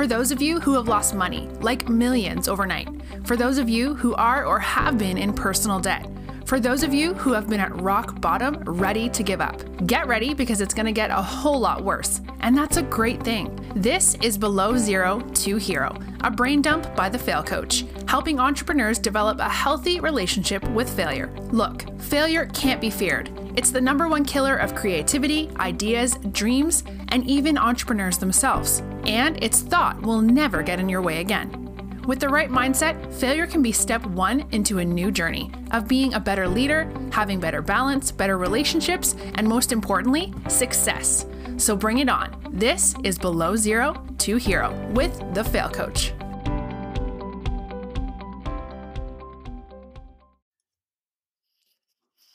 For those of you who have lost money, like millions overnight. For those of you who are or have been in personal debt. For those of you who have been at rock bottom, ready to give up, get ready because it's going to get a whole lot worse. And that's a great thing. This is Below Zero to Hero, a brain dump by the Fail Coach, helping entrepreneurs develop a healthy relationship with failure. Look, failure can't be feared. It's the number one killer of creativity, ideas, dreams, and even entrepreneurs themselves. And its thought will never get in your way again. With the right mindset, failure can be step one into a new journey of being a better leader, having better balance, better relationships, and most importantly, success. So bring it on. This is Below Zero to Hero with the Fail Coach.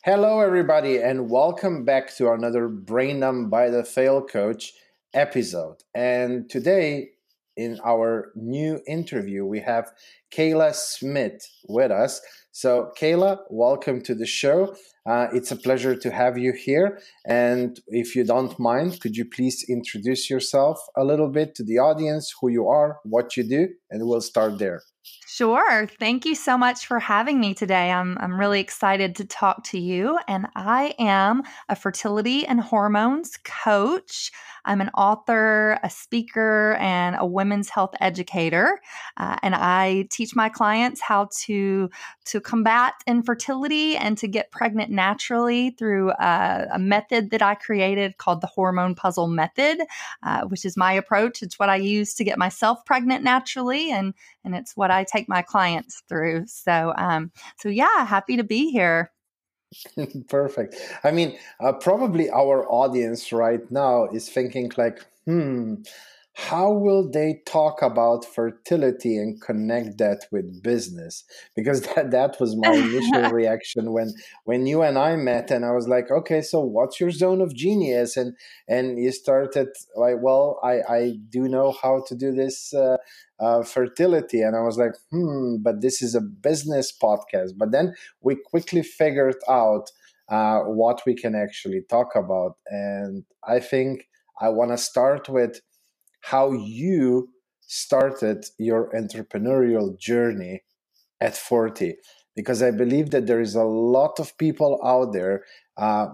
Hello, everybody, and welcome back to another Brain Dump by the Fail Coach episode. And today in our new interview, we have Kayla Smith with us. So, Kayla, welcome to the show. Uh, it's a pleasure to have you here. And if you don't mind, could you please introduce yourself a little bit to the audience, who you are, what you do, and we'll start there. Sure. Thank you so much for having me today. I'm, I'm really excited to talk to you. And I am a fertility and hormones coach. I'm an author, a speaker, and a women's health educator. Uh, and I teach my clients how to, to combat infertility and to get pregnant naturally through a, a method that I created called the Hormone Puzzle Method, uh, which is my approach. It's what I use to get myself pregnant naturally, and, and it's what I take my clients through. So, um, so yeah, happy to be here. Perfect. I mean, uh, probably our audience right now is thinking like, hmm, how will they talk about fertility and connect that with business? Because that, that was my initial reaction when when you and i met and i was like okay so what's your zone of genius? And and you started like well i i do know how to do this uh, uh, fertility. And i was like hmm but this is a business podcast. But then we quickly figured out uh, what we can actually talk about. And i think i want to start with how you started your entrepreneurial journey at 40 because i believe that there is a lot of people out there uh,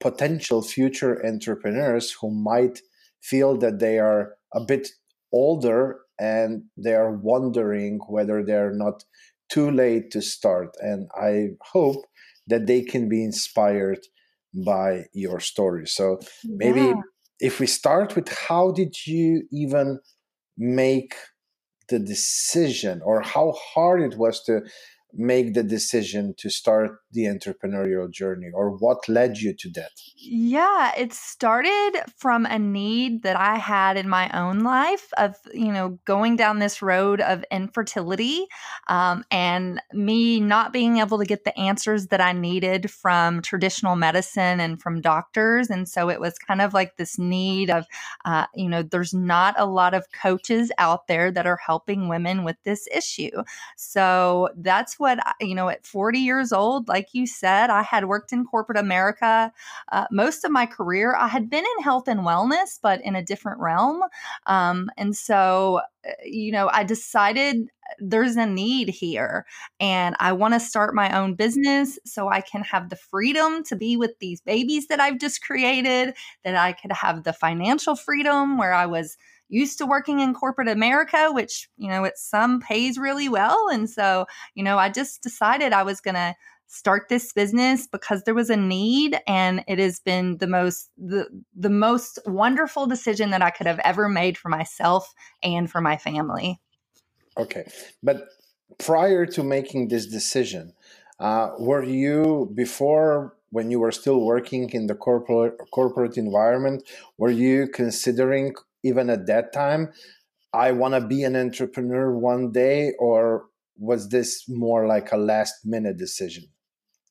potential future entrepreneurs who might feel that they are a bit older and they are wondering whether they're not too late to start. And i hope that they can be inspired by your story. So maybe yeah if we start with how did you even make the decision or how hard it was to make the decision to start the entrepreneurial journey or what led you to that? Yeah, it started from a need that I had in my own life of, you know, going down this road of infertility um, and me not being able to get the answers that I needed from traditional medicine and from doctors. And so it was kind of like this need of, uh, you know, there's not a lot of coaches out there that are helping women with this issue. So that's what, you know, at 40 years old, like you said, I had worked in corporate America uh, most of my career. I had been in health and wellness, but in a different realm. Um, and so, uh, you know, I decided there's a need here and I want to start my own business so I can have the freedom to be with these babies that I've just created, that I could have the financial freedom where I was used to working in corporate America, which, you know, it some pays really well. And so, you know, I just decided I was going to start this business because there was a need and it has been the most the, the most wonderful decision that I could have ever made for myself and for my family. Okay. But prior to making this decision, uh, were you before when you were still working in the corporate corporate environment were you considering even at that time i want to be an entrepreneur one day or was this more like a last minute decision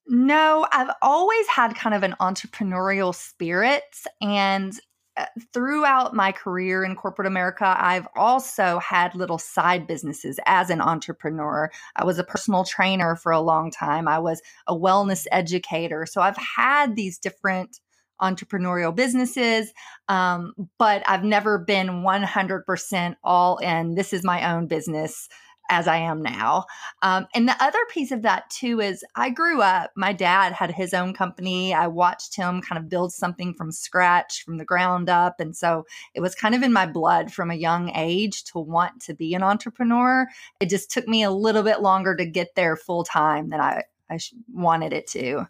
no i've always had kind of an entrepreneurial spirit and uh, throughout my career in corporate America, I've also had little side businesses as an entrepreneur. I was a personal trainer for a long time. I was a wellness educator. So I've had these different entrepreneurial businesses, um, but I've never been 100% all in. This is my own business as I am now. Um, and the other piece of that too is I grew up, my dad had his own company. I watched him kind of build something from scratch, from the ground up. And so it was kind of in my blood from a young age to want to be an entrepreneur. It just took me a little bit longer to get there full time than I, I wanted it to.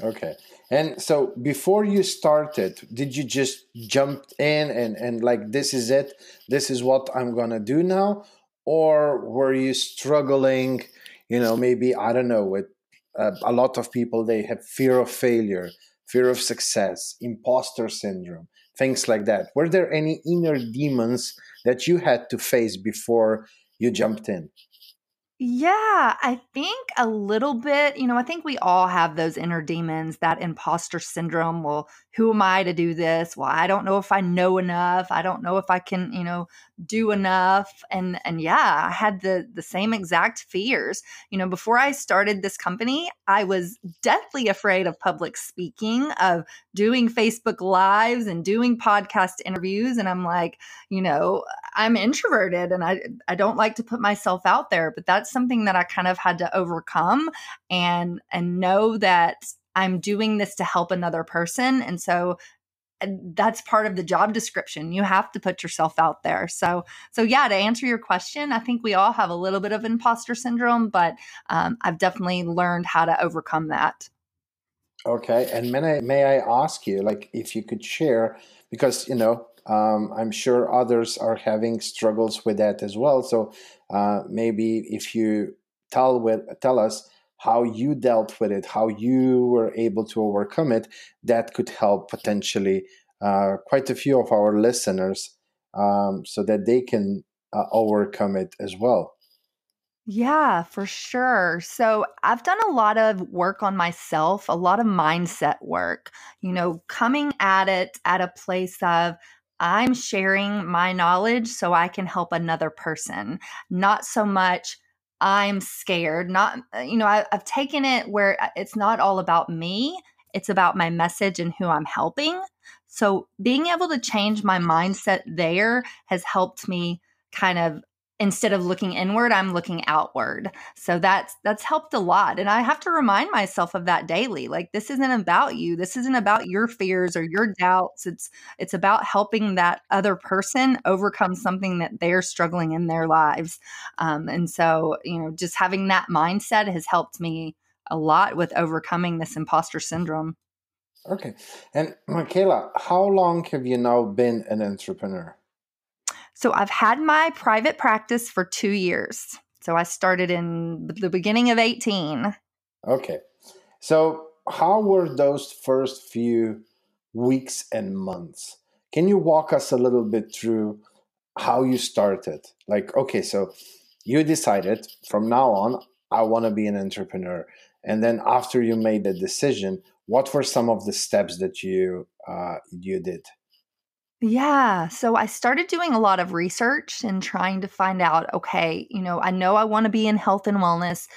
Okay. And so before you started, did you just jump in and, and like, this is it? This is what I'm going to do now? Or were you struggling you know maybe i don't know with uh, a lot of people they have fear of failure fear of success imposter syndrome things like that were there any inner demons that you had to face before you jumped in yeah, I think a little bit. You know, I think we all have those inner demons, that imposter syndrome. Well, who am I to do this? Well, I don't know if I know enough. I don't know if I can, you know, do enough. And and yeah, I had the the same exact fears. You know, before I started this company, I was deathly afraid of public speaking, of doing Facebook lives and doing podcast interviews and I'm like, you know, I'm introverted and I I don't like to put myself out there, but that's something that I kind of had to overcome and and know that I'm doing this to help another person and so that's part of the job description you have to put yourself out there so so yeah to answer your question i think we all have a little bit of imposter syndrome but um, i've definitely learned how to overcome that okay and may I, may I ask you like if you could share because you know um, I'm sure others are having struggles with that as well. So uh, maybe if you tell with tell us how you dealt with it, how you were able to overcome it, that could help potentially uh, quite a few of our listeners um, so that they can uh, overcome it as well. Yeah, for sure. So I've done a lot of work on myself, a lot of mindset work, you know, coming at it at a place of I'm sharing my knowledge so I can help another person, not so much I'm scared. Not, uh, you know, I, have taken it where uh, it's not all about me, it's about my message and who I'm helping. So being able to change my mindset there has helped me kind of instead of looking inward i'm looking outward. So that's that's helped a lot. And i have to remind myself of that daily like this isn't about you. This isn't about your fears or your doubts. It's it's about helping that other person overcome something that they're struggling in their lives. Um, and so you know just having that mindset has helped me a lot with overcoming this imposter syndrome. Okay. And michaela how long have you now been an entrepreneur so I've had my private practice for two years. So I started in the beginning of 18. Okay. So, how were those first few weeks and months? Can you walk us a little bit through how you started? Like, okay, so you decided from now on, I want to be an entrepreneur. And then after you made the decision, what were some of the steps that you uh, you did? Yeah. So I started doing a lot of research and trying to find out okay, you know, I know I want to be in health and wellness.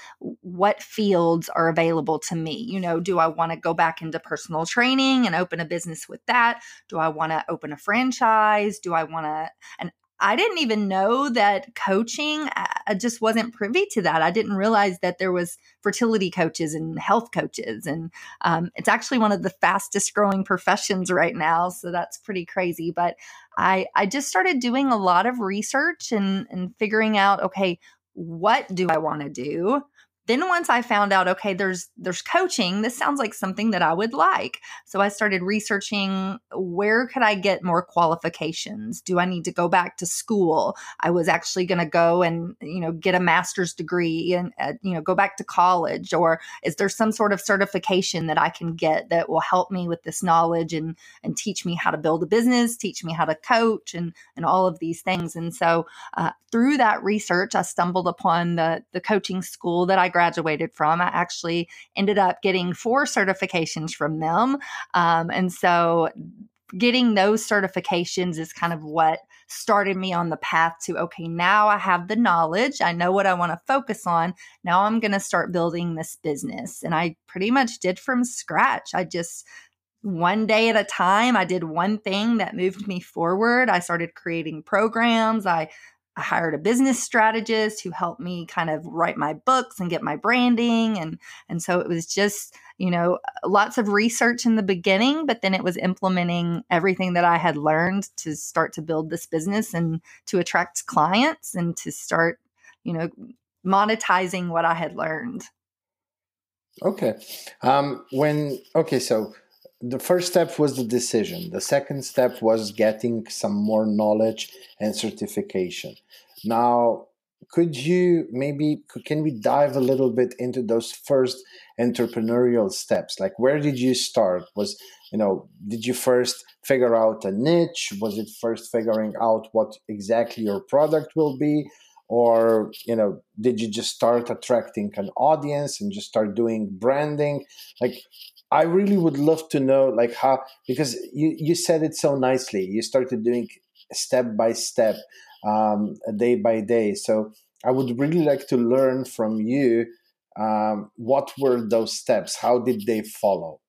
What fields are available to me? You know, do I want to go back into personal training and open a business with that? Do I want to open a franchise? Do I want to, and I didn't even know that coaching, I just wasn't privy to that. I didn't realize that there was fertility coaches and health coaches. And um, it's actually one of the fastest growing professions right now. So that's pretty crazy. But I, I just started doing a lot of research and, and figuring out, okay, what do I want to do? Then once i found out okay there's there's coaching this sounds like something that i would like. So i started researching where could i get more qualifications? Do i need to go back to school? I was actually going to go and you know get a master's degree and uh, you know go back to college or is there some sort of certification that i can get that will help me with this knowledge and and teach me how to build a business teach me how to coach and and all of these things? And so uh, through that research i stumbled upon the the coaching school that i graduated from. I actually ended up getting four certifications from them. Um, and so getting those certifications is kind of what started me on the path to okay, now I have the knowledge. I know what I want to focus on. Now I'm going to start building this business. And I pretty much did from scratch. I just one day at a time. I did one thing that moved me forward. I started creating programs. I, I hired a business strategist who helped me kind of write my books and get my branding and and so it was just you know lots of research in the beginning but then it was implementing everything that I had learned to start to build this business and to attract clients and to start you know monetizing what I had learned. Okay. Um, when okay, so the first step was the decision. The second step was getting some more knowledge and certification. Now, could you maybe can we dive a little bit into those first entrepreneurial steps? Like, where did you start? Was you know, did you first figure out a niche? Was it first figuring out what exactly your product will be? or you know did you just start attracting an audience and just start doing branding like i really would love to know like how because you you said it so nicely. You started doing step by step um, day by day. So i would really like to learn from you um, what were those steps? How did they follow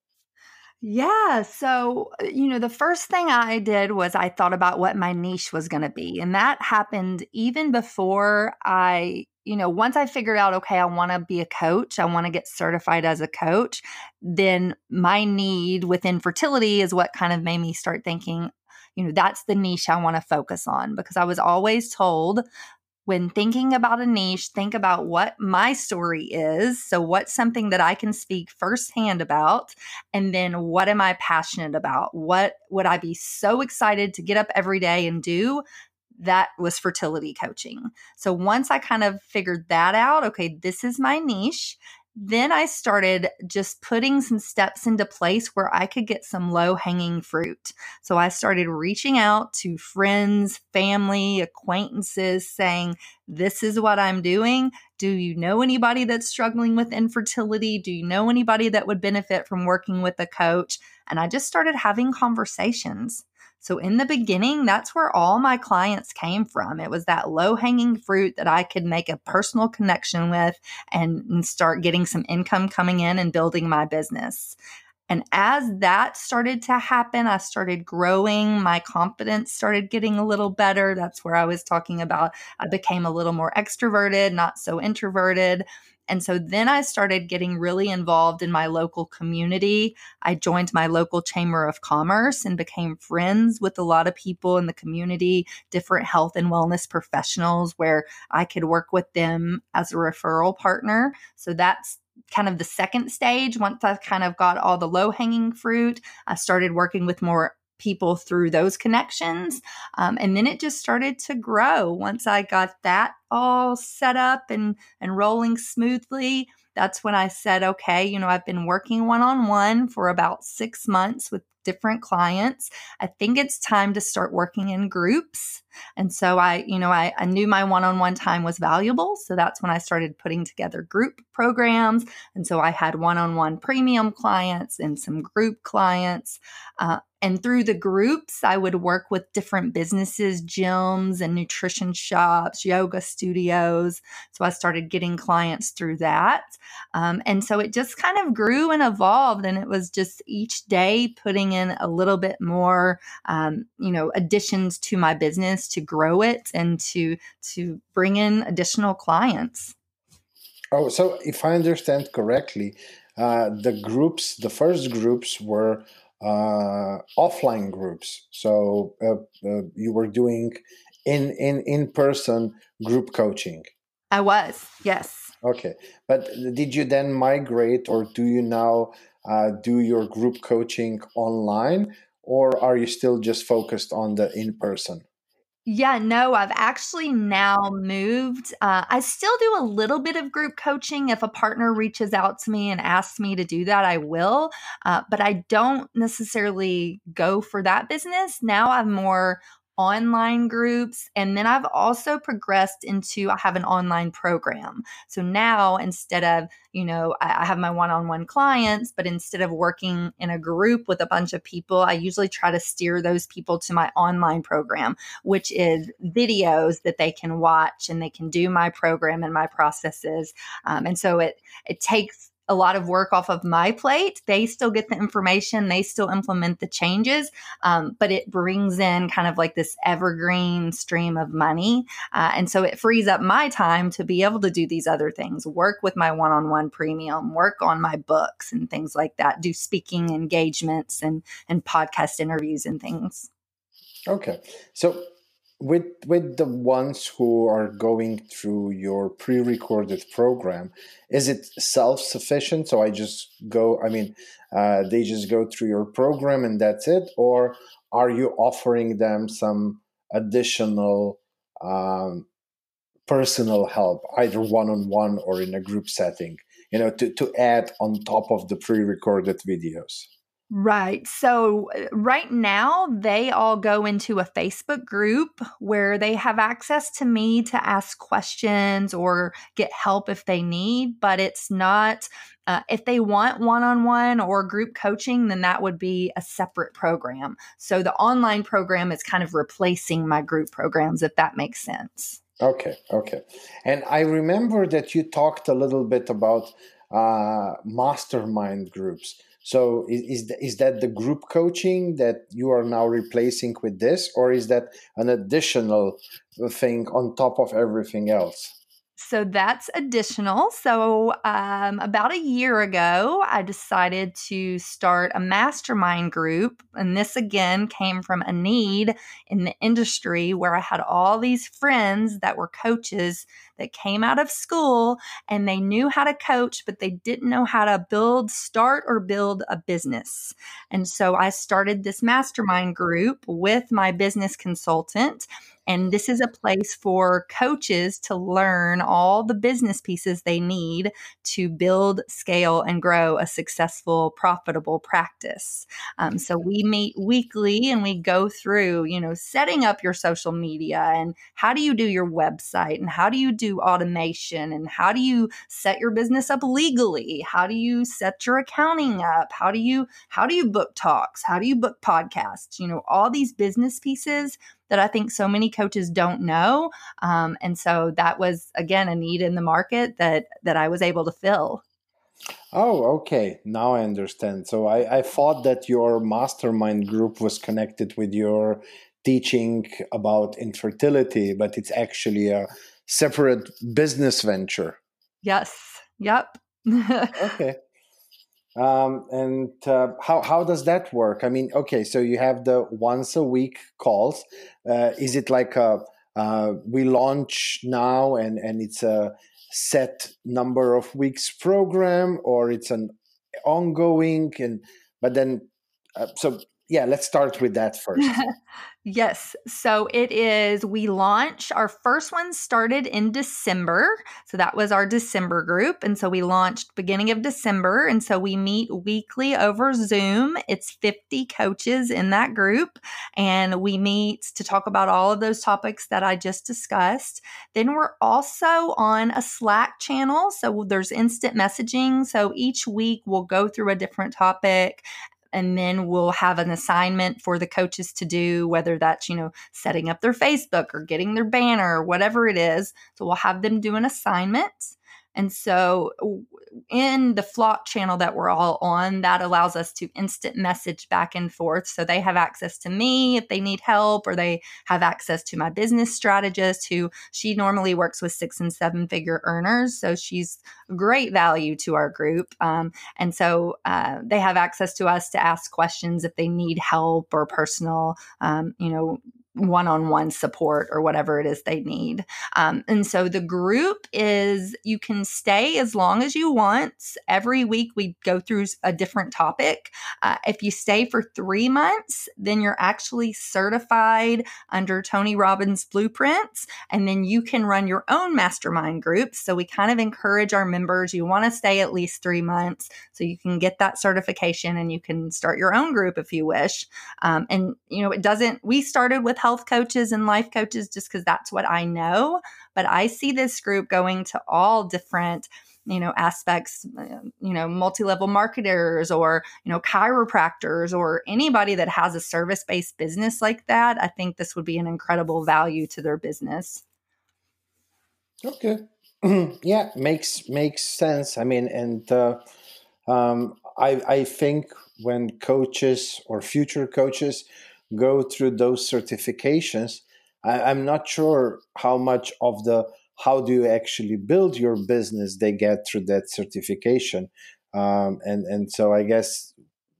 yeah. So, uh, you know, the first thing I did was I thought about what my niche was going to be. And that happened even before I, you know, once I figured out, okay, I want to be a coach, I want to get certified as a coach, then my need within fertility is what kind of made me start thinking, you know, that's the niche I want to focus on because I was always told when thinking about a niche, think about what my story is. So, what's something that I can speak firsthand about? And then, what am I passionate about? What would I be so excited to get up every day and do? That was fertility coaching. So, once I kind of figured that out, okay, this is my niche then I started just putting some steps into place where I could get some low hanging fruit. So I started reaching out to friends, family, acquaintances saying, This is what I'm doing. Do you know anybody that's struggling with infertility? Do you know anybody that would benefit from working with a coach? And I just started having conversations. So, in the beginning, that's where all my clients came from. It was that low hanging fruit that I could make a personal connection with and, and start getting some income coming in and building my business. And as that started to happen, I started growing. My confidence started getting a little better. That's where I was talking about I became a little more extroverted, not so introverted. And so then I started getting really involved in my local community. I joined my local chamber of commerce and became friends with a lot of people in the community, different health and wellness professionals, where I could work with them as a referral partner. So that's kind of the second stage. Once I kind of got all the low hanging fruit, I started working with more people through those connections. Um, and then it just started to grow once I got that all set up and, and rolling smoothly. That's when I said, okay, you know, I've been working one on one for about six months with different clients. I think it's time to start working in groups. And so I, you know, I, I knew my one on one time was valuable. So that's when I started putting together group programs. And so I had one on one premium clients and some group clients. Uh, and through the groups, I would work with different businesses, gyms and nutrition shops, yoga studios. So I started getting clients through that. Um, and so it just kind of grew and evolved. And it was just each day putting in a little bit more, um, you know, additions to my business to grow it and to, to bring in additional clients. Oh, so if I understand correctly, uh, the groups, the first groups were uh, offline groups. So uh, uh, you were doing in in in person group coaching. I was yes. Okay, but did you then migrate, or do you now uh, do your group coaching online, or are you still just focused on the in person? Yeah, no, I've actually now moved. Uh, I still do a little bit of group coaching. If a partner reaches out to me and asks me to do that, I will. Uh, but I don't necessarily go for that business. Now I'm more online groups. And then I've also progressed into, I have an online program. So now instead of, you know, I, have my one on one clients, but instead of working in a group with a bunch of people, I usually try to steer those people to my online program, which is videos that they can watch and they can do my program and my processes. Um, and so it, it takes a lot of work off of my plate. They still get the information, they still implement the changes, um, but it brings in kind of like this evergreen stream of money. Uh, and so it frees up my time to be able to do these other things work with my one on one premium, work on my books and things like that, do speaking engagements and, and podcast interviews and things. Okay. So with with the ones who are going through your pre-recorded program is it self-sufficient? So i just go i mean uh, they just go through your program and that's it? Or are you offering them some additional um, personal help either one-on-one or in a group setting you know to, to add on top of the pre-recorded videos Right. So, uh, right now, they all go into a Facebook group where they have access to me to ask questions or get help if they need, but it's not, uh, if they want one on one or group coaching, then that would be a separate program. So, the online program is kind of replacing my group programs, if that makes sense. Okay. Okay. And I remember that you talked a little bit about uh, mastermind groups. So is is, that the group coaching that you are now replacing with this, or is that an additional thing on top of everything else? So that's additional. So, um, about a year ago, I decided to start a mastermind group. And this again came from a need in the industry where I had all these friends that were coaches that came out of school and they knew how to coach, but they didn't know how to build, start, or build a business. And so I started this mastermind group with my business consultant and this is a place for coaches to learn all the business pieces they need to build, scale, and grow a successful, profitable practice. Um, so we meet weekly and we go through, you know, setting up your social media and how do you do your website and how do you do automation and how do you set your business up legally? How do you set your accounting up? How do you how do you book talks? How do you book podcasts? You know, all these business pieces that I think so many coaches don't know. Um, and so that was again a need in the market that that I was able to fill. Oh, okay. Now I understand. So I, I thought that your mastermind group was connected with your teaching about infertility, but it's actually a separate business venture. Yes. Yep. okay. Um, and uh, how how does that work? I mean, okay, so you have the once a week calls. Uh, is it like a uh, we launch now and and it's a set number of weeks program, or it's an ongoing and but then uh, so yeah, let's start with that first. Yes. So it is, we launch, our first one started in December. So that was our December group. And so we launched beginning of December. And so we meet weekly over Zoom. It's 50 coaches in that group. And we meet to talk about all of those topics that I just discussed. Then we're also on a Slack channel. So there's instant messaging. So each week we'll go through a different topic and then we'll have an assignment for the coaches to do whether that's you know setting up their facebook or getting their banner or whatever it is. So we'll have them do an assignment and so in the Slack channel that we're all on, that allows us to instant message back and forth. So they have access to me if they need help, or they have access to my business strategist who she normally works with six and seven figure earners. So she's great value to our group. Um, and so uh, they have access to us to ask questions if they need help or personal, um, you know, one-on-one support or whatever it is they need. Um, and so the group is you can stay as long as you want. Every week we go through a different topic. Uh, if you stay for three months then you're actually certified under tony robbins blueprints and then you can run your own mastermind groups so we kind of encourage our members you want to stay at least three months so you can get that certification and you can start your own group if you wish. Um, and you know it doesn't we started with health coaches and life coaches just because that's what I know. But I see this group going to all different you know aspects uh, you know multi-level marketers or you know chiropractors or anybody that has a service-based business like that i think this would be an incredible value to their business okay yeah makes makes sense i mean and uh, um, I, I think when coaches or future coaches go through those certifications, I, I'm not sure how much of the how do you actually build your business they get through that certification. Um, and and so I guess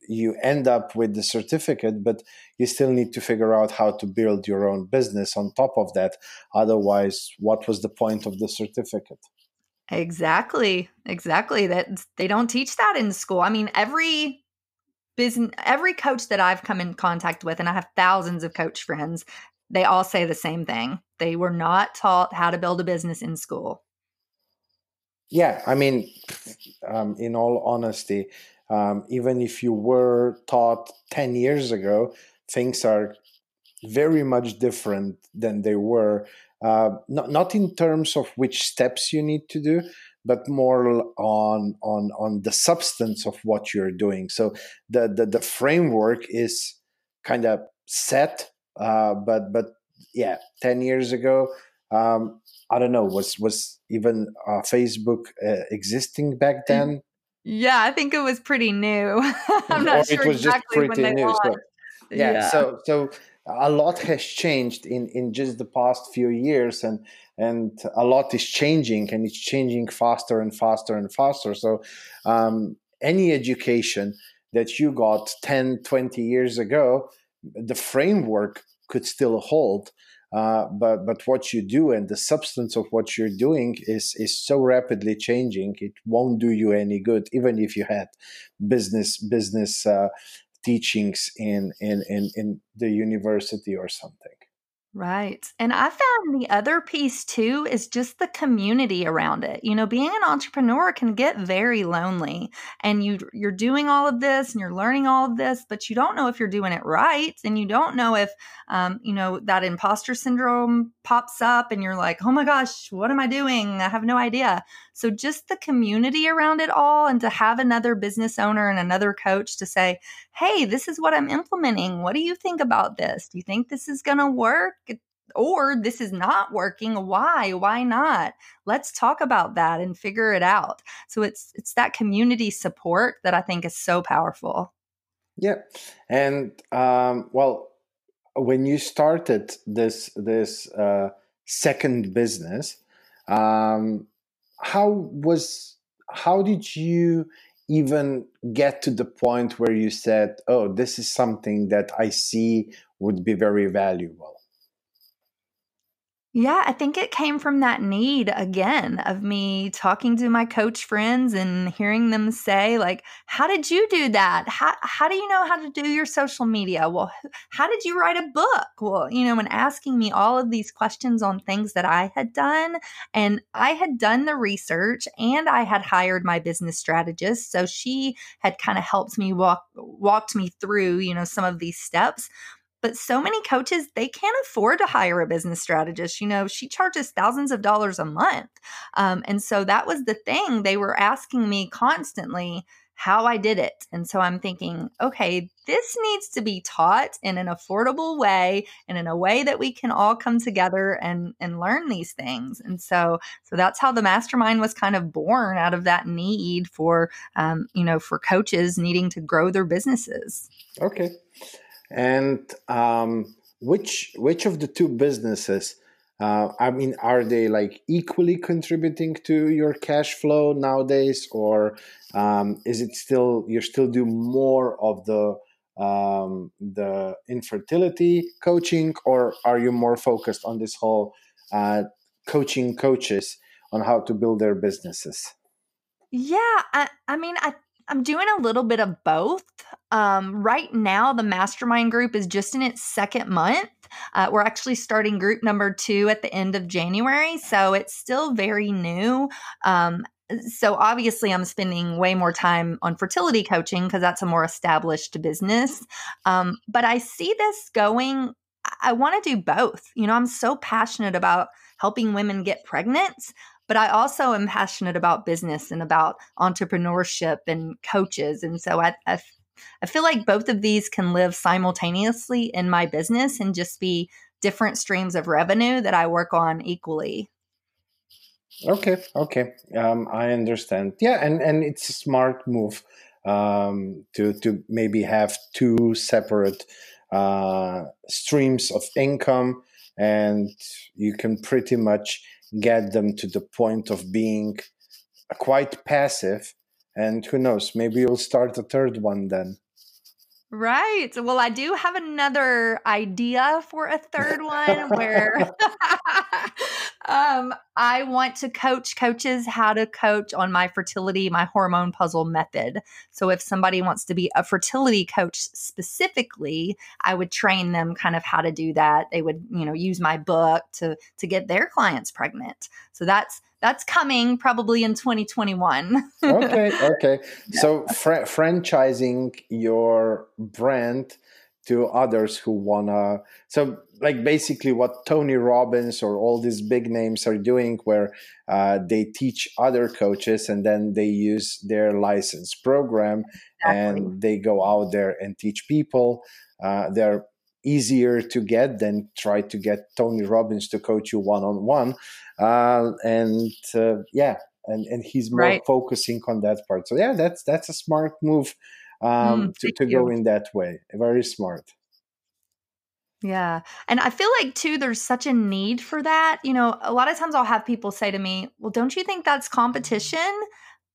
you end up with the certificate, but you still need to figure out how to build your own business on top of that. Otherwise, what was the point of the certificate? Exactly. Exactly. That they don't teach that in school. I mean, every business every coach that I've come in contact with and I have thousands of coach friends, they all say the same thing. They were not taught how to build a business in school. Yeah, I mean, um, in all honesty, um, even if you were taught 10 years ago, things are very much different than they were. Uh, not, not in terms of which steps you need to do, but more on on on the substance of what you're doing. So the the, the framework is kind of set, uh, but but yeah, ten years ago, um, I don't know, was was even uh, Facebook uh, existing back then? Yeah, I think it was pretty new. I'm not or sure it was exactly just pretty when they new. So, launched. yeah, so so a lot has changed in in just the past few years, and and a lot is changing, and it's changing faster and faster and faster. So um, any education that you got 10, 20 years ago, the framework could still hold. Uh, but but what you do and the substance of what you're doing is is so rapidly changing it won't do you any good even if you had business business uh, teachings in, in in in the university or something Right. And I found the other piece too is just the community around it. You know, being an entrepreneur can get very lonely and you you're doing all of this and you're learning all of this, but you don't know if you're doing it right and you don't know if um, you know, that imposter syndrome pops up and you're like, "Oh my gosh, what am I doing? I have no idea." So just the community around it all and to have another business owner and another coach to say, "Hey, this is what I'm implementing. What do you think about this? Do you think this is going to work?" or this is not working why why not let's talk about that and figure it out so it's it's that community support that i think is so powerful yeah and um, well when you started this this uh, second business um, how was how did you even get to the point where you said oh this is something that i see would be very valuable Yeah, I think it came from that need again of me talking to my coach friends and hearing them say like, "How did you do that? How how do you know how to do your social media? Well, how did you write a book?" Well, you know, and asking me all of these questions on things that I had done, and I had done the research and I had hired my business strategist, so she had kind of helped me walk walked me through, you know, some of these steps but so many coaches they can't afford to hire a business strategist you know she charges thousands of dollars a month um, and so that was the thing they were asking me constantly how i did it and so i'm thinking okay this needs to be taught in an affordable way and in a way that we can all come together and and learn these things and so so that's how the mastermind was kind of born out of that need for um, you know for coaches needing to grow their businesses. Okay And um, which which of the two businesses? Uh, I mean, are they like equally contributing to your cash flow nowadays, or um, is it still you still do more of the um, the infertility coaching, or are you more focused on this whole uh, coaching coaches on how to build their businesses? Yeah, I, I mean, I I'm doing a little bit of both. Um, right now, the mastermind group is just in its second month. Uh, we're actually starting group number two at the end of January, so it's still very new. Um, so obviously, I'm spending way more time on fertility coaching because that's a more established business. Um, but I see this going. I want to do both. You know, I'm so passionate about helping women get pregnant but I also am passionate about business and about entrepreneurship and coaches. And so I, I, I feel like both of these can live simultaneously in my business and just be different streams of revenue that I work on equally. Okay, okay, um, I understand. Yeah, and and it's a smart move um, to to maybe have two separate uh, streams of income, and you can pretty much get them to the point of being quite passive. And who knows, maybe you'll start a third one then. Right. Well, I do have another idea for a third one where um, I want to coach coaches how to coach on my fertility, my hormone puzzle method. So, if somebody wants to be a fertility coach specifically, I would train them kind of how to do that. They would, you know, use my book to to get their clients pregnant. So that's that's coming probably in 2021. okay, okay. So fr- franchising your brand to others who wanna so like basically what Tony Robbins or all these big names are doing, where uh, they teach other coaches and then they use their license program exactly. and they go out there and teach people. Uh, they're easier to get than try to get Tony Robbins to coach you one on one. And uh, yeah, and, and he's more right. focusing on that part. So yeah, that's that's a smart move um, mm, to, to go in that way. Very smart. Yeah. And I feel like too there's such a need for that. You know, a lot of times I'll have people say to me, "Well, don't you think that's competition?"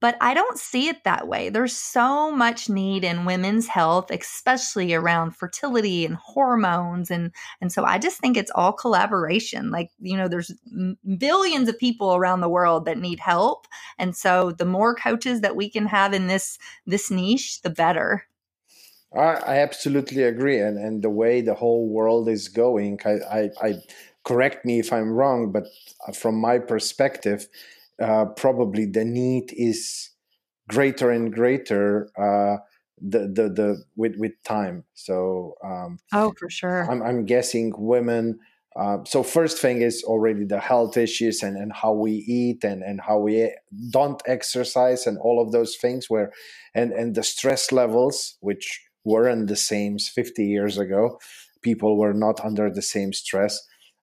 But I don't see it that way. There's so much need in women's health, especially around fertility and hormones and and so I just think it's all collaboration. Like, you know, there's billions of people around the world that need help. And so the more coaches that we can have in this this niche, the better. I, absolutely agree, and and the way the whole world is going, I, I, I correct me if I'm wrong, but uh, from my perspective, uh, probably the need is greater and greater uh, the, the the with with time. So um, oh, for sure, I'm, I'm guessing women. Uh, so first thing is already the health issues and, and how we eat and, and how we don't exercise and all of those things where and and the stress levels which weren't the same 50 years ago. People were not under the same stress.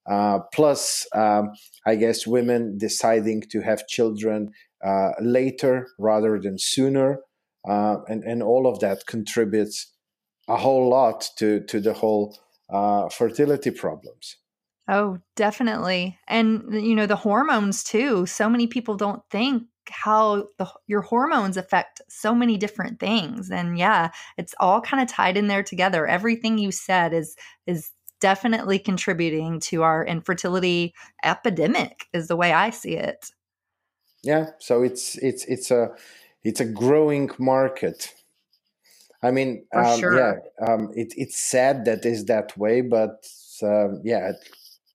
Uh, plus, um, I guess women deciding to have children uh, later rather than sooner, uh, and and all of that contributes a whole lot to to the whole uh, fertility problems. Oh, definitely, and you know the hormones too. So many people don't think how the, your hormones affect so many different things and yeah it's all kind of tied in there together everything you said is is definitely contributing to our infertility epidemic is the way i see it. Yeah so it's it's it's a it's a growing market. I mean um, sure. yeah um, it, it's sad that is that way but um, yeah it,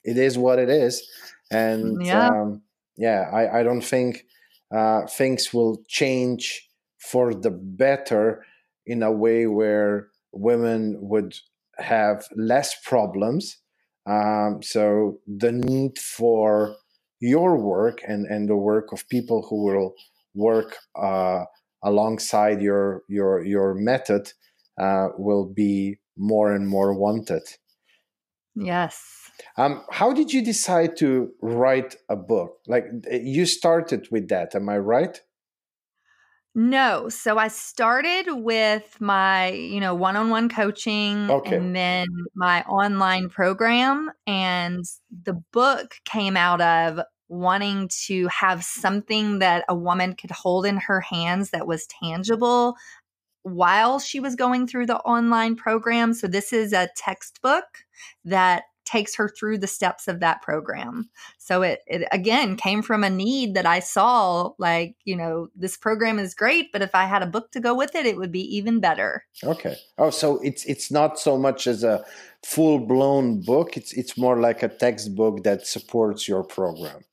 it is what it is. And yeah, um, yeah I, I don't think uh, things will change for the better in a way where women would have less problems. Um, so the need for your work and, and the work of people who will work uh, alongside your your your method uh, will be more and more wanted. Yes. Um, how did you decide to write a book? Like you started with that, am I right? No. So I started with my, you know, one-on-one coaching okay. and then my online program and the book came out of wanting to have something that a woman could hold in her hands that was tangible while she was going through the online program. So this is a textbook that takes her through the steps of that program. So it, it again came from a need that I saw like, you know, this program is great, but if I had a book to go with it, it would be even better. Okay. Oh, so it's it's not so much as a full-blown book, it's it's more like a textbook that supports your program.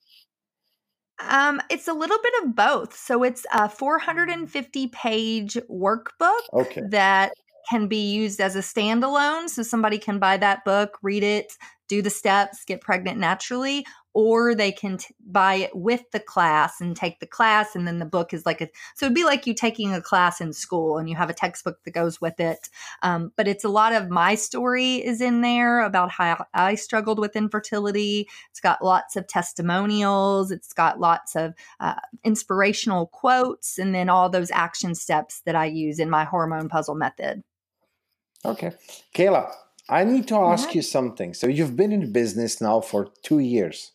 Um, it's a little bit of both. So it's a 450 page workbook okay. that can be used as a standalone. So somebody can buy that book, read it, do the steps, get pregnant naturally, or they can t- buy it with the class and take the class and then the book is like a so it'd be like you taking a class in school and you have a textbook that goes with it. Um, but it's a lot of my story is in there about how i struggled with infertility. It's got lots of testimonials. It's got lots of uh, inspirational quotes and then all those action steps that i use in my hormone puzzle method okay kayla I need to ask yeah. you something. So you've been in business now for two years.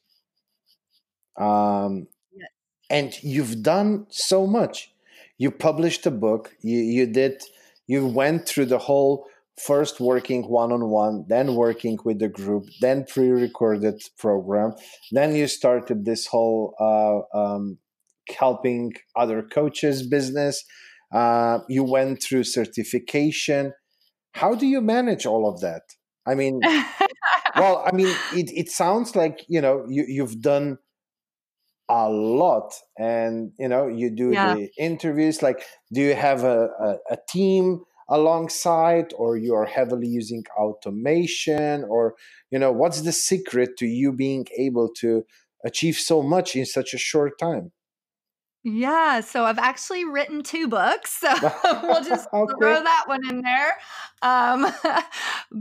Um, yes. And you've done so much. You published a book. You you did. You went through the whole first working one on one, then working with the group, then pre-recorded program. Then you started this whole uh, um, helping other coaches business. Uh, you went through certification. How do you manage all of that? I mean, well, I mean, it, it sounds like you know you, you've done a lot and you know you do yeah. the interviews like do you have a, a, a, team alongside or you are heavily using automation or you know what's the secret to you being able to achieve so much in such a short time yeah, so I've actually written two books, so we'll just okay. throw that one in there. Um,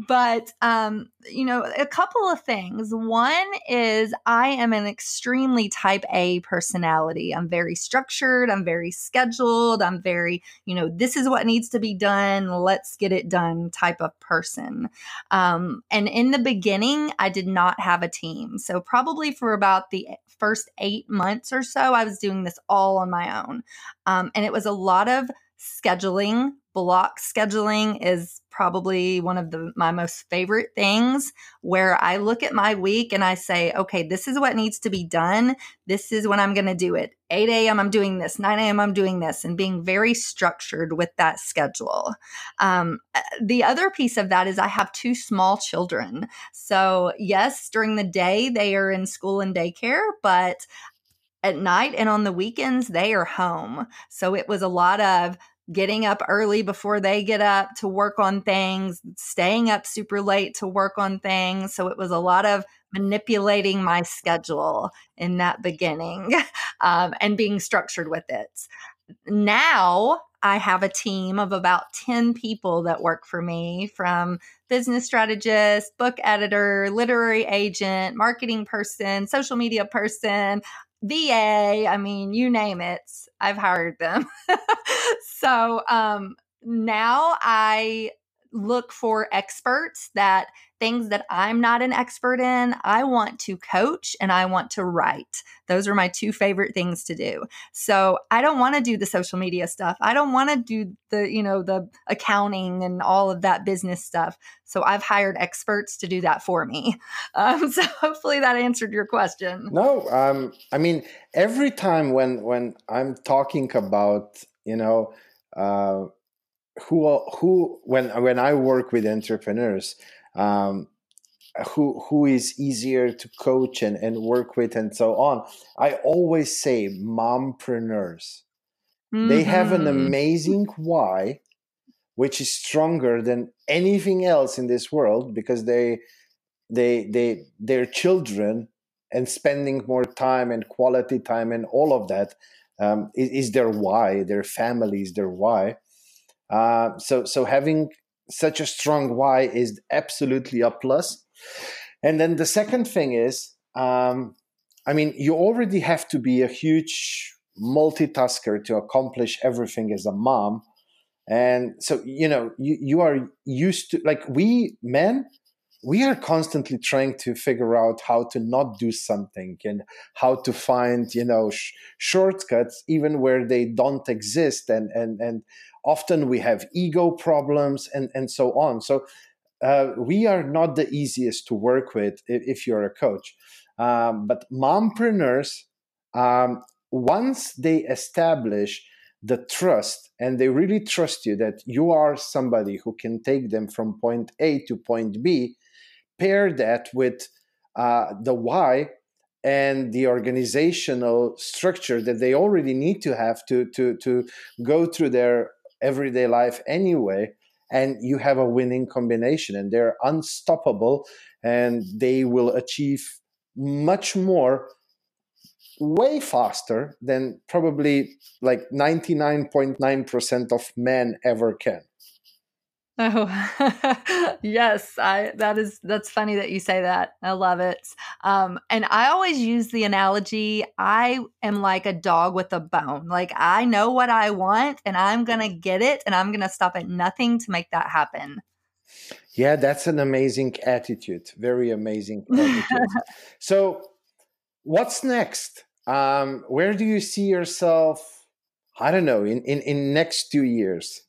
but um, you know, a couple of things. One is I am an extremely type A personality. I'm very structured. I'm very scheduled. I'm very, you know, this is what needs to be done. Let's get it done type of person. Um, and in the beginning, I did not have a team. So probably for about the first eight months or so, I was doing this all on my own. Um, and it was a lot of scheduling. Block scheduling is probably one of the, my most favorite things where I look at my week and I say, okay, this is what needs to be done. This is when I'm going to do it. 8 a.m., I'm doing this. 9 a.m., I'm doing this, and being very structured with that schedule. Um, uh, the other piece of that is I have two small children. So, yes, during the day, they are in school and daycare, but at night and on the weekends, they are home. So it was a lot of getting up early before they get up to work on things, staying up super late to work on things. So it was a lot of manipulating my schedule in that beginning um, and being structured with it. Now I have a team of about 10 people that work for me from business strategist, book editor, literary agent, marketing person, social media person, VA, I mean, you name it, I've hired them. so um, now I look for experts that things that I'm not an expert in, I want to coach and I want to write. Those are my two favorite things to do. So I don't want to do the social media stuff. I don't want to do the, you know, the accounting and all of that business stuff. So I've hired experts to do that for me. Um, so hopefully that answered your question. No, um, I mean, every time when when I'm talking about, you know, uh, who who when when I work with entrepreneurs, um, who who is easier to coach and, and work with and so on. I always say mompreneurs. Mm-hmm. They have an mm-hmm. amazing why, which is stronger than anything else in this world because they they they their children and spending more time and quality time and all of that um, is, is their why. Their families, their why. Uh, so so having such a strong why is absolutely a plus. And then the second thing is, um, I mean, you already have to be a huge multitasker to accomplish everything as a mom. And so, you know, you, you are used to, like, we men, we are constantly trying to figure out how to not do something and how to find, you know, sh- shortcuts even where they don't exist. And, and, and often we have ego problems and, and so on. So uh, we are not the easiest to work with if, if you're a coach. Um, but mompreneurs, um, once they establish the trust and they really trust you that you are somebody who can take them from point A to point B, pair that with uh, the why and the organizational structure that they already need to have to to to go through their everyday life anyway and you have a winning combination and they're unstoppable and they will achieve much more way faster than probably like 99.9% of men ever can Oh, yes. I that is that's funny that you say that. I love it. Um, and I always use the analogy I am like a dog with a bone. Like I know what I want and I'm going to get it and I'm going to stop at nothing to make that happen. Yeah, that's an amazing attitude. Very amazing attitude. so, what's next? Um, where do you see yourself? I don't know in in in next two years.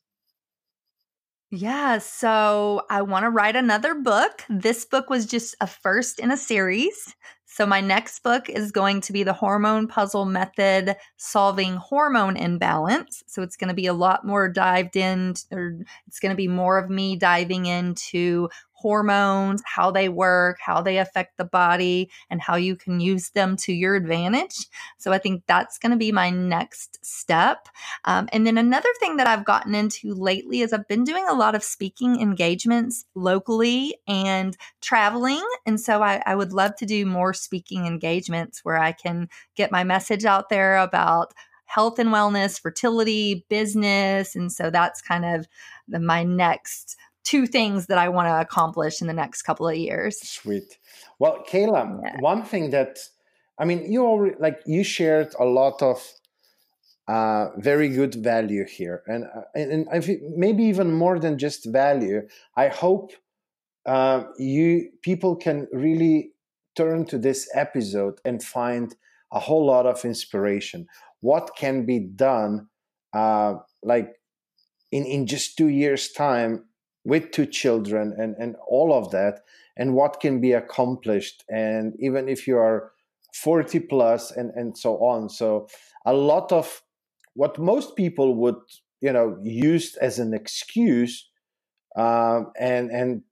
Yeah, so I want to write another book. This book was just a first in a series. So, my next book is going to be the Hormone Puzzle Method Solving Hormone Imbalance. So, it's going to be a lot more dived in, or it's going to be more of me diving into hormones, how they work, how they affect the body, and how you can use them to your advantage. So I think that's going to be my next step. Um, and then another thing that I've gotten into lately is I've been doing a lot of speaking engagements locally and traveling. And so I, I would love to do more speaking engagements where I can get my message out there about health and wellness, fertility, business. And so that's kind of the, my next two things that I want to accomplish in the next couple of years. Sweet. Well, Kayla, yeah. one thing that I mean, you already like you shared a lot of uh, very good value here, and uh, and, and maybe even more than just value. I hope uh, you people can really turn to this episode and find a whole lot of inspiration. What can be done, uh, like in in just two years' time, with two children and, and all of that and what can be accomplished. And even if you are 40 plus and, and so on. So a lot of what most people would you know use as an excuse um, and and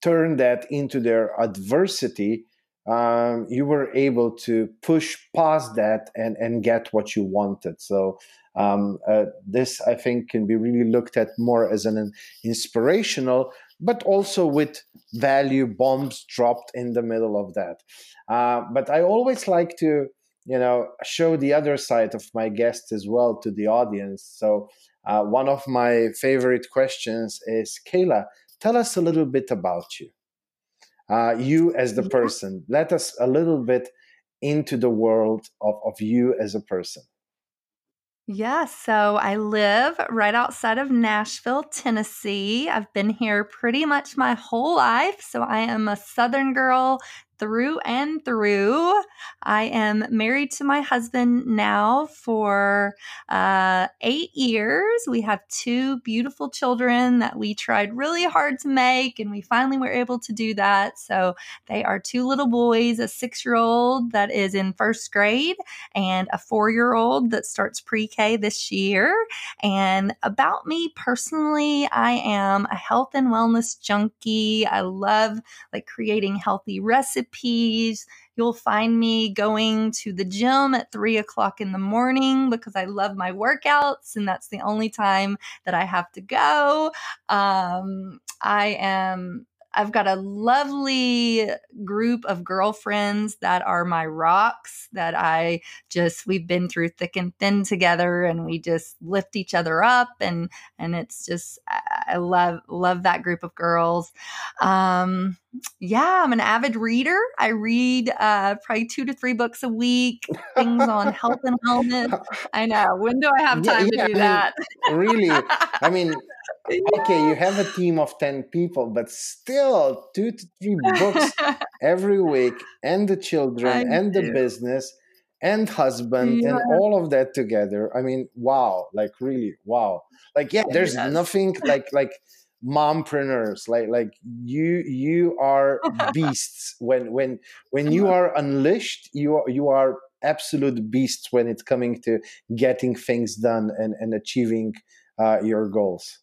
turn that into their adversity um, you were able to push past that and and get what you wanted so um, uh, this, I think, can be really looked at more as an inspirational, but also with value bombs dropped in the middle of that. Uh, but I always like to, you know, show the other side of my guests as well to the audience. So uh, one of my favorite questions is, Kayla, tell us a little bit about you. Uh, you as the person. Let us a little bit into the world of, of you as a person. Yeah, so I live right outside of Nashville, Tennessee. I've been here pretty much my whole life. So I am a Southern girl through and through. I am married to my husband now for uh, eight years. We have two beautiful children that we tried really hard to make, and we finally were able to do that. So they are two little boys a six year old that is in first grade, and a four year old that starts pre K this year. And about me personally, I am a health and wellness junkie. I love like creating healthy recipes recipes. You'll find me going to the gym at three o'clock in the morning because I love my workouts and that's the only time that I have to go. Um, I am I've got a lovely group of girlfriends that are my rocks that I just we've been through thick and thin together and we just lift each other up and and it's just I love love that group of girls. Um yeah, I'm an avid reader. I read uh probably 2 to 3 books a week, things on health and wellness. I know. When do I have time yeah, yeah, to do I that? Mean, really? I mean, okay, you have a team of 10 people, but still two to three books every week, and the children, I and do. the business, and husband, yeah. and all of that together. I mean, wow, like really, wow. Like, yeah, there's yes. nothing like, like, mompreneurs like like you you are beasts when when when you are unleashed you are you are absolute beasts when it's coming to getting things done and and achieving uh, your goals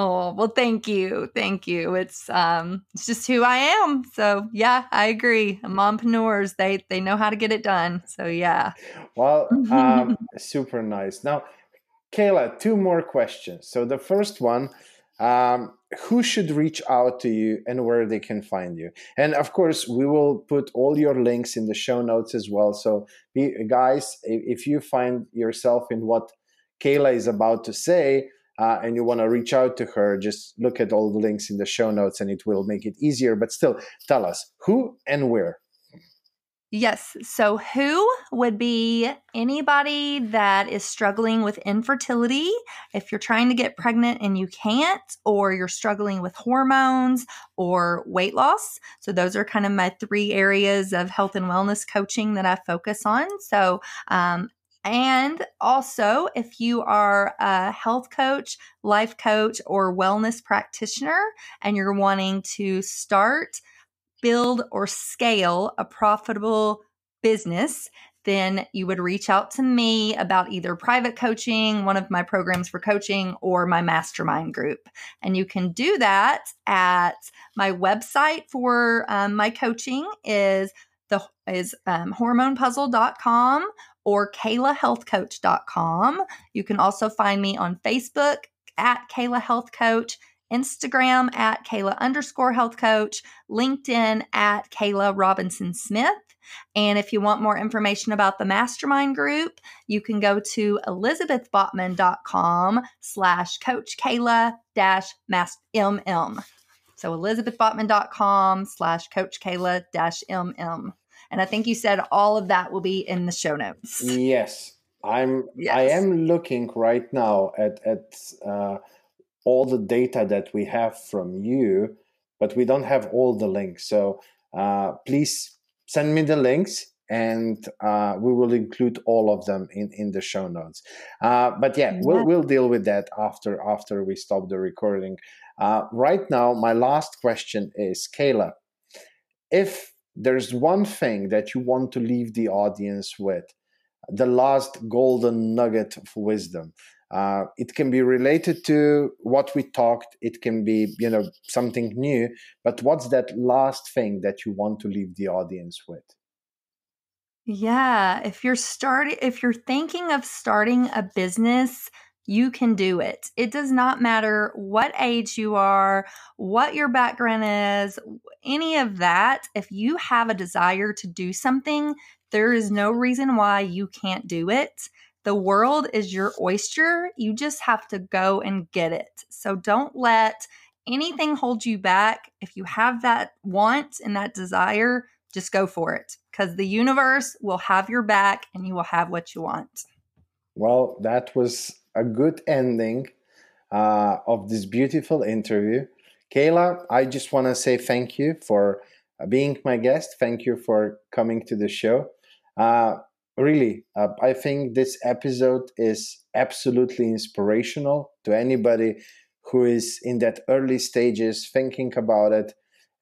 Oh, well, thank you. Thank you. It's um it's just who I am. So yeah, I agree. Mompreneurs, they they know how to get it done. So yeah. Well, um, super nice. Now, Kayla, two more questions. So the first one, um, who should reach out to you and where they can find you. And of course, we will put all your links in the show notes as well. So, be, guys, if you find yourself in what Kayla is about to say, uh, and you want to reach out to her, just look at all the links in the show notes and it will make it easier. But still, tell us who and where. Yes. So, who would be anybody that is struggling with infertility? If you're trying to get pregnant and you can't, or you're struggling with hormones or weight loss. So, those are kind of my three areas of health and wellness coaching that I focus on. So, um, and also, if you are a health coach, life coach, or wellness practitioner, and you're wanting to start, build, or scale a profitable business, then you would reach out to me about either private coaching, one of my programs for coaching, or my mastermind group. And you can do that at my website for um, my coaching is the is um, hormonepuzzle.com or kaylahealthcoach.com. You can also find me on Facebook at Kayla Health Coach, Instagram at Kayla underscore health coach, LinkedIn at Kayla Robinson Smith. And if you want more information about the mastermind group, you can go to elizabethbotman.com slash coach Kayla dash mm. So elizabethbotman.com slash coach Kayla dash mm. And I think you said all of that will be in the show notes. Yes. I'm yes. I am looking right now at at uh, all the data that we have from you, but we don't have all the links. So uh, please send me the links and uh, we will include all of them in, in the show notes. Uh, but yeah, yeah, We'll, we'll deal with that after after we stop the recording. Uh, right now, my last question is Kayla, if there's one thing that you want to leave the audience with the last golden nugget of wisdom. Uh, it can be related to what we talked it can be you know something new but what's that last thing that you want to leave the audience with? Yeah if you're starting if you're thinking of starting a business you can do it. It does not matter what age you are, what your background is, any of that. If you have a desire to do something, there is no reason why you can't do it. The world is your oyster. You just have to go and get it. So don't let anything hold you back. If you have that want and that desire, just go for it because the universe will have your back and you will have what you want. Well, that was a good ending uh, of this beautiful interview. Kayla, I just want to say thank you for being my guest. Thank you for coming to the show. Uh, really, uh, I think this episode is absolutely inspirational to anybody who is in that early stages thinking about it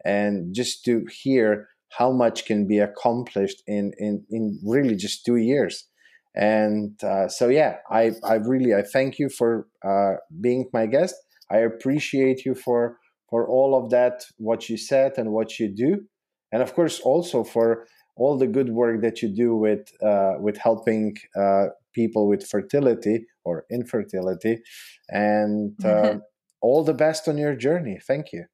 and just to hear how much can be accomplished in, in, in really just two years and uh, so yeah i i really i thank you for uh, being my guest. I appreciate you for for all of that what you said and what you do. And of course also for all the good work that you do with uh, with helping uh, people with fertility or infertility. And uh, all the best on your journey. Thank you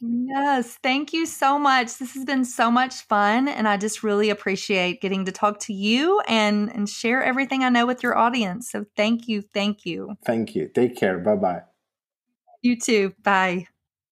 Yes, thank you so much. This has been so much fun and I just really appreciate getting to talk to you and and share everything I know with your audience. So thank you, thank you. Thank you. Take care. Bye-bye. You too. Bye.